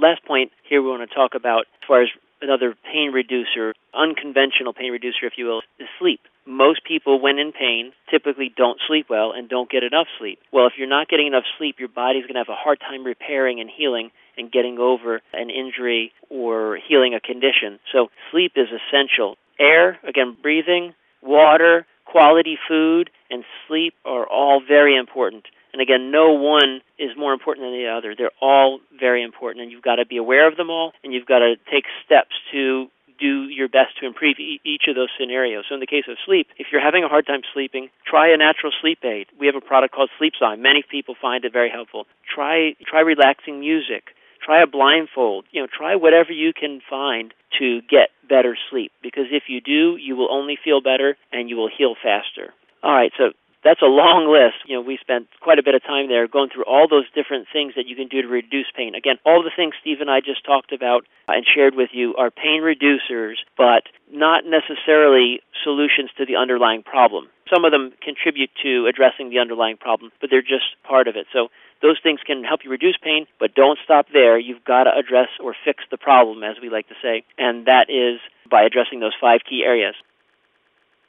Last point here we want to talk about as far as another pain reducer, unconventional pain reducer, if you will, is sleep. Most people, when in pain, typically don't sleep well and don't get enough sleep. Well, if you're not getting enough sleep, your body's going to have a hard time repairing and healing and getting over an injury or healing a condition. So, sleep is essential. Air, again, breathing, water, quality food, and sleep are all very important. And again, no one is more important than the other. They're all very important, and you've got to be aware of them all, and you've got to take steps to do your best to improve each of those scenarios. So in the case of sleep, if you're having a hard time sleeping, try a natural sleep aid. We have a product called SleepZyme. Many people find it very helpful. Try try relaxing music. Try a blindfold. You know, try whatever you can find to get better sleep because if you do, you will only feel better and you will heal faster. All right, so that's a long list. You know, we spent quite a bit of time there going through all those different things that you can do to reduce pain. Again, all the things Steve and I just talked about and shared with you are pain reducers, but not necessarily solutions to the underlying problem. Some of them contribute to addressing the underlying problem, but they're just part of it. So those things can help you reduce pain, but don't stop there. You've got to address or fix the problem, as we like to say, and that is by addressing those five key areas.